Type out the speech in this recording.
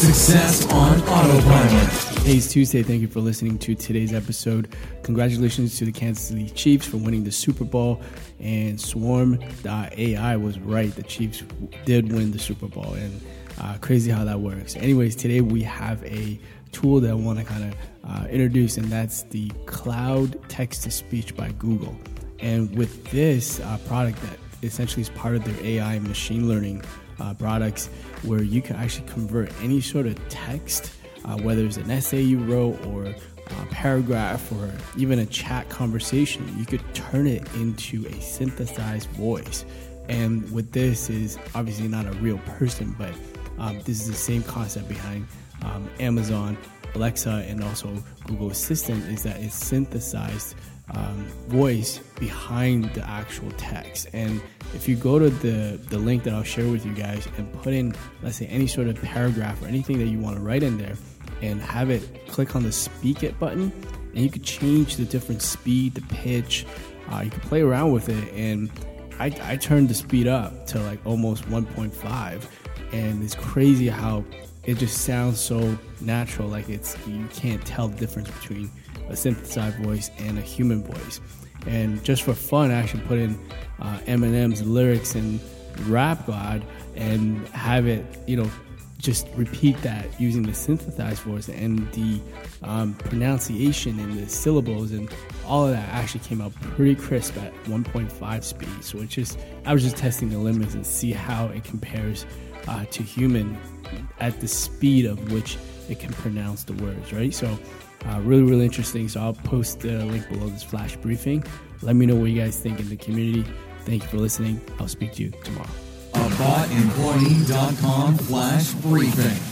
Success on Autopilot. Hey, it's Tuesday. Thank you for listening to today's episode. Congratulations to the Kansas City Chiefs for winning the Super Bowl. And Swarm.ai was right. The Chiefs did win the Super Bowl. And uh, crazy how that works. Anyways, today we have a tool that I want to kind of uh, introduce, and that's the Cloud Text to Speech by Google. And with this uh, product that essentially is part of their AI machine learning uh, products where you can actually convert any sort of text, uh, whether it's an essay you wrote or a paragraph or even a chat conversation, you could turn it into a synthesized voice. And with this is obviously not a real person, but um, this is the same concept behind um, Amazon Alexa and also Google Assistant is that it's synthesized um, voice behind the actual text. And if you go to the, the link that I'll share with you guys and put in, let's say, any sort of paragraph or anything that you want to write in there and have it click on the speak it button, and you could change the different speed, the pitch. Uh, you can play around with it. And I, I turned the speed up to like almost 1.5. And it's crazy how it just sounds so natural. Like it's, you can't tell the difference between a synthesized voice and a human voice. And just for fun, I actually put in uh, Eminem's lyrics in Rap God and have it, you know, just repeat that using the synthesized voice and the um, pronunciation and the syllables and all of that actually came out pretty crisp at 1.5 speed. So it's just I was just testing the limits and see how it compares uh, to human at the speed of which it can pronounce the words, right? So uh, really, really interesting. So I'll post the link below this flash briefing. Let me know what you guys think in the community. Thank you for listening. I'll speak to you tomorrow. AboutEmployee.com flash briefing.